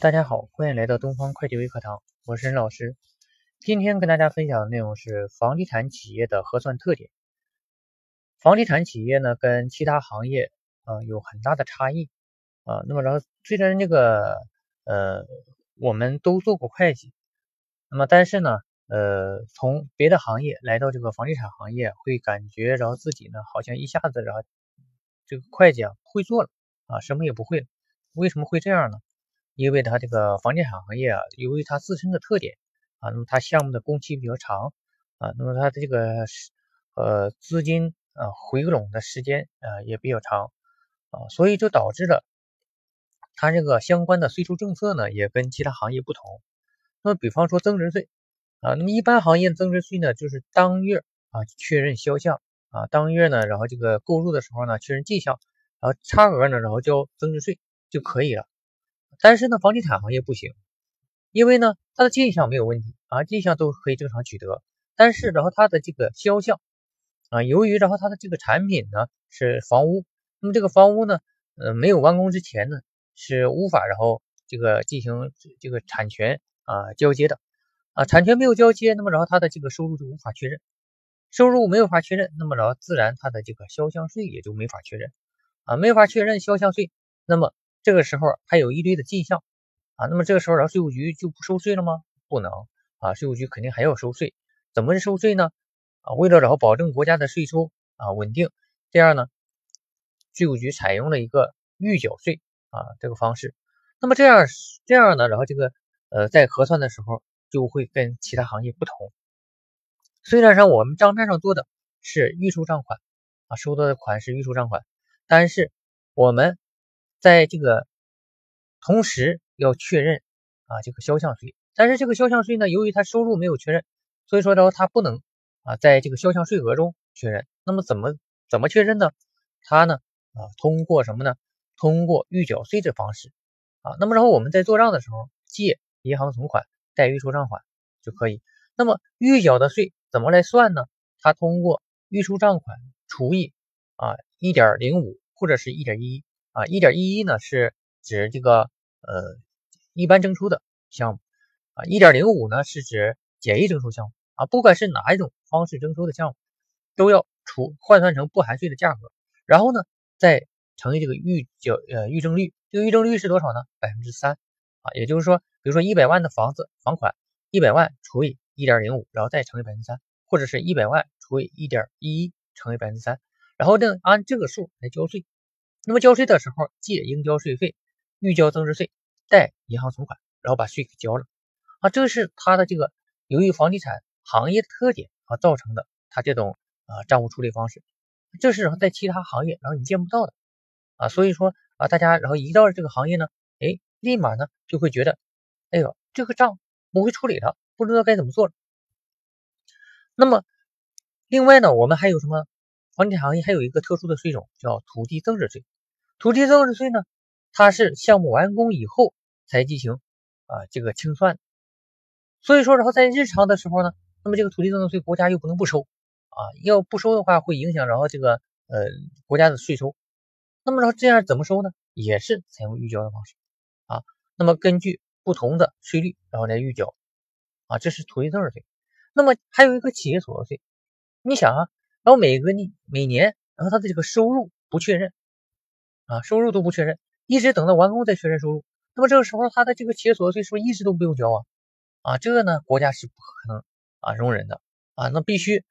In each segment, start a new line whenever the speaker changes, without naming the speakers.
大家好，欢迎来到东方会计微课堂，我是任老师。今天跟大家分享的内容是房地产企业的核算特点。房地产企业呢，跟其他行业呃有很大的差异啊。那么，然后虽然这个呃我们都做过会计，那么但是呢，呃从别的行业来到这个房地产行业，会感觉然后自己呢好像一下子然后这个会计啊会做了啊，什么也不会了。为什么会这样呢？因为它这个房地产行业啊，由于它自身的特点啊，那么它项目的工期比较长啊，那么它的这个呃资金啊回笼的时间啊也比较长啊，所以就导致了它这个相关的税收政策呢也跟其他行业不同。那么比方说增值税啊，那么一般行业增值税呢就是当月啊确认销项啊，当月呢然后这个购入的时候呢确认进项，然后差额呢然后交增值税就可以了。但是呢，房地产行业不行，因为呢，它的进项没有问题啊，进项都可以正常取得。但是，然后它的这个销项啊，由于然后它的这个产品呢是房屋，那么这个房屋呢，呃，没有完工之前呢是无法然后这个进行这个产权啊交接的啊，产权没有交接，那么然后它的这个收入就无法确认，收入没有法确认，那么然后自然它的这个销项税也就没法确认啊，没法确认销项税，那么。这个时候还有一堆的进项啊，那么这个时候然后税务局就不收税了吗？不能啊，税务局肯定还要收税。怎么收税呢？啊，为了然后保证国家的税收啊稳定，这样呢，税务局采用了一个预缴税啊这个方式。那么这样这样呢，然后这个呃在核算的时候就会跟其他行业不同。虽然说我们账面上做的是预收账款啊，收到的款是预收账款，但是我们。在这个同时要确认啊这个销项税，但是这个销项税呢，由于他收入没有确认，所以说呢他不能啊在这个销项税额中确认。那么怎么怎么确认呢？他呢啊通过什么呢？通过预缴税的方式啊。那么然后我们在做账的时候借银行存款贷预收账款就可以。那么预缴的税怎么来算呢？他通过预收账款除以啊一点零五或者是一点一。啊，一点一一呢是指这个呃一般征收的项目啊，一点零五呢是指简易征收项目啊，不管是哪一种方式征收的项目，都要除换算成不含税的价格，然后呢再乘以这个预缴呃预征率，这个预征率是多少呢？百分之三啊，也就是说，比如说一百万的房子房款，一百万除以一点零五，然后再乘以百分之三，或者是一百万除以一点一一乘以百分之三，然后呢按这个数来交税。那么交税的时候，借应交税费，预交增值税，贷银行存款，然后把税给交了啊。这是它的这个由于房地产行业的特点啊造成的，它这种啊账务处理方式，这是在其他行业然后你见不到的啊。所以说啊，大家然后一到这个行业呢，哎，立马呢就会觉得，哎呦，这个账不会处理了，不知道该怎么做了。那么另外呢，我们还有什么？房地产行业还有一个特殊的税种叫土地增值税。土地增值税呢，它是项目完工以后才进行啊这个清算，所以说然后在日常的时候呢，那么这个土地增值税国家又不能不收啊，要不收的话会影响然后这个呃国家的税收，那么然后这样怎么收呢？也是采用预交的方式啊，那么根据不同的税率然后来预交啊，这是土地增值税。那么还有一个企业所得税，你想啊，然后每个你每年然后它的这个收入不确认。啊，收入都不确认，一直等到完工再确认收入。那么这个时候，他的这个企业所得税是不是一直都不用交啊？啊，这个呢，国家是不可能啊容忍的啊，那必须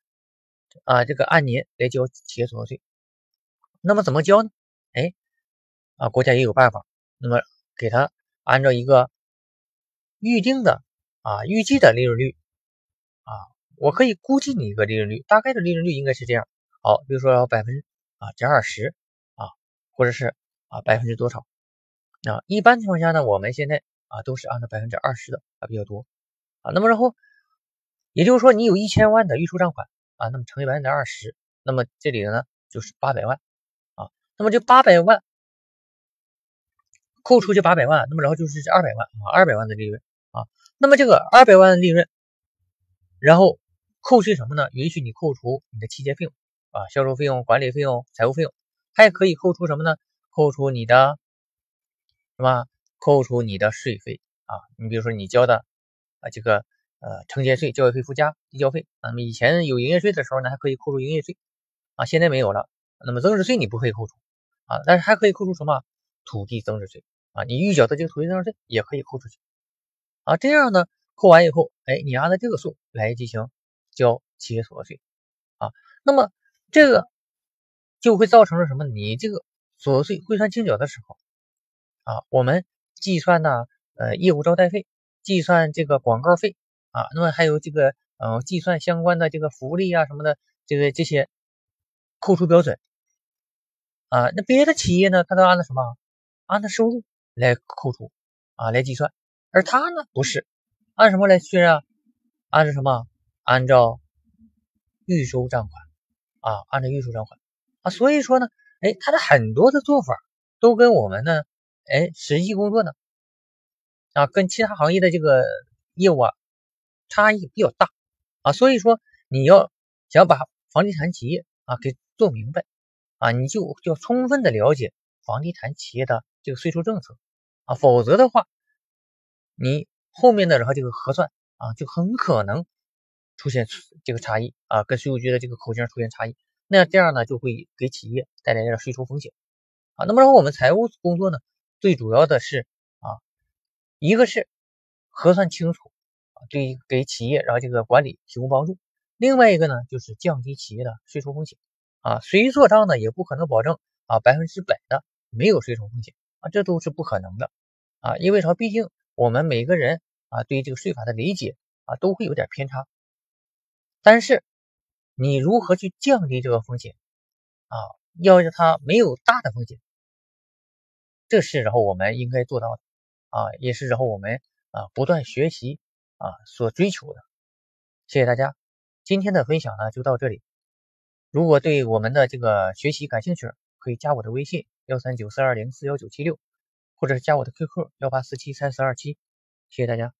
啊这个按年来交企业所得税。那么怎么交呢？哎，啊，国家也有办法。那么给他按照一个预定的啊预计的利润率啊，我可以估计你一个利润率，大概的利润率应该是这样。好，比如说百分之啊这二十。或者是啊百分之多少？啊，一般情况下呢，我们现在啊都是按照百分之二十的啊比较多啊。那么然后也就是说，你有一千万的预收账款啊，那么乘以百分之二十，那么这里呢就是八百万啊。那么这八百万扣除这八百万，那么然后就是这二百万啊，二百万的利润啊。那么这个二百万的利润，然后扣去什么呢？允许你扣除你的期间费用啊，销售费用、管理费用、财务费用。还可以扣除什么呢？扣除你的什么扣除你的税费啊，你比如说你交的啊这个呃城建税、教育费附加、地交费，那么以前有营业税的时候呢，还可以扣除营业税啊，现在没有了。那么增值税你不可以扣除啊，但是还可以扣除什么土地增值税啊，你预缴的这个土地增值税也可以扣出去啊。这样呢，扣完以后，哎，你按照这个数来进行交企业所得税啊，那么这个就会造成了什么？你这个所得税汇算清缴的时候啊，我们计算呢，呃，业务招待费，计算这个广告费啊，那么还有这个，嗯，计算相关的这个福利啊什么的，这个这些扣除标准。啊，那别的企业呢？他都按照什么？按照收入来扣除啊，来计算。而他呢，不是按什么来确认？啊？按照什么？按照预收账款啊，按照预收账款所以说呢，哎，他的很多的做法都跟我们呢，哎，实际工作呢，啊，跟其他行业的这个业务啊，差异比较大啊。所以说，你要想把房地产企业啊给做明白。啊，你就要充分的了解房地产企业的这个税收政策啊，否则的话，你后面的然后这个核算啊，就很可能出现这个差异啊，跟税务局的这个口径出现差异，那这样呢，就会给企业带来点税收风险啊。那么然后我们财务工作呢，最主要的是啊，一个是核算清楚啊，对给企业然后这个管理提供帮助，另外一个呢，就是降低企业的税收风险。啊，谁做账呢？也不可能保证啊百分之百的没有税收风险啊，这都是不可能的啊。因为啥？毕竟我们每个人啊对于这个税法的理解啊都会有点偏差。但是你如何去降低这个风险啊？要让它没有大的风险，这是然后我们应该做到的啊，也是然后我们啊不断学习啊所追求的。谢谢大家，今天的分享呢就到这里。如果对我们的这个学习感兴趣，可以加我的微信幺三九四二零四幺九七六，或者是加我的 QQ 幺八四七三四二七，谢谢大家。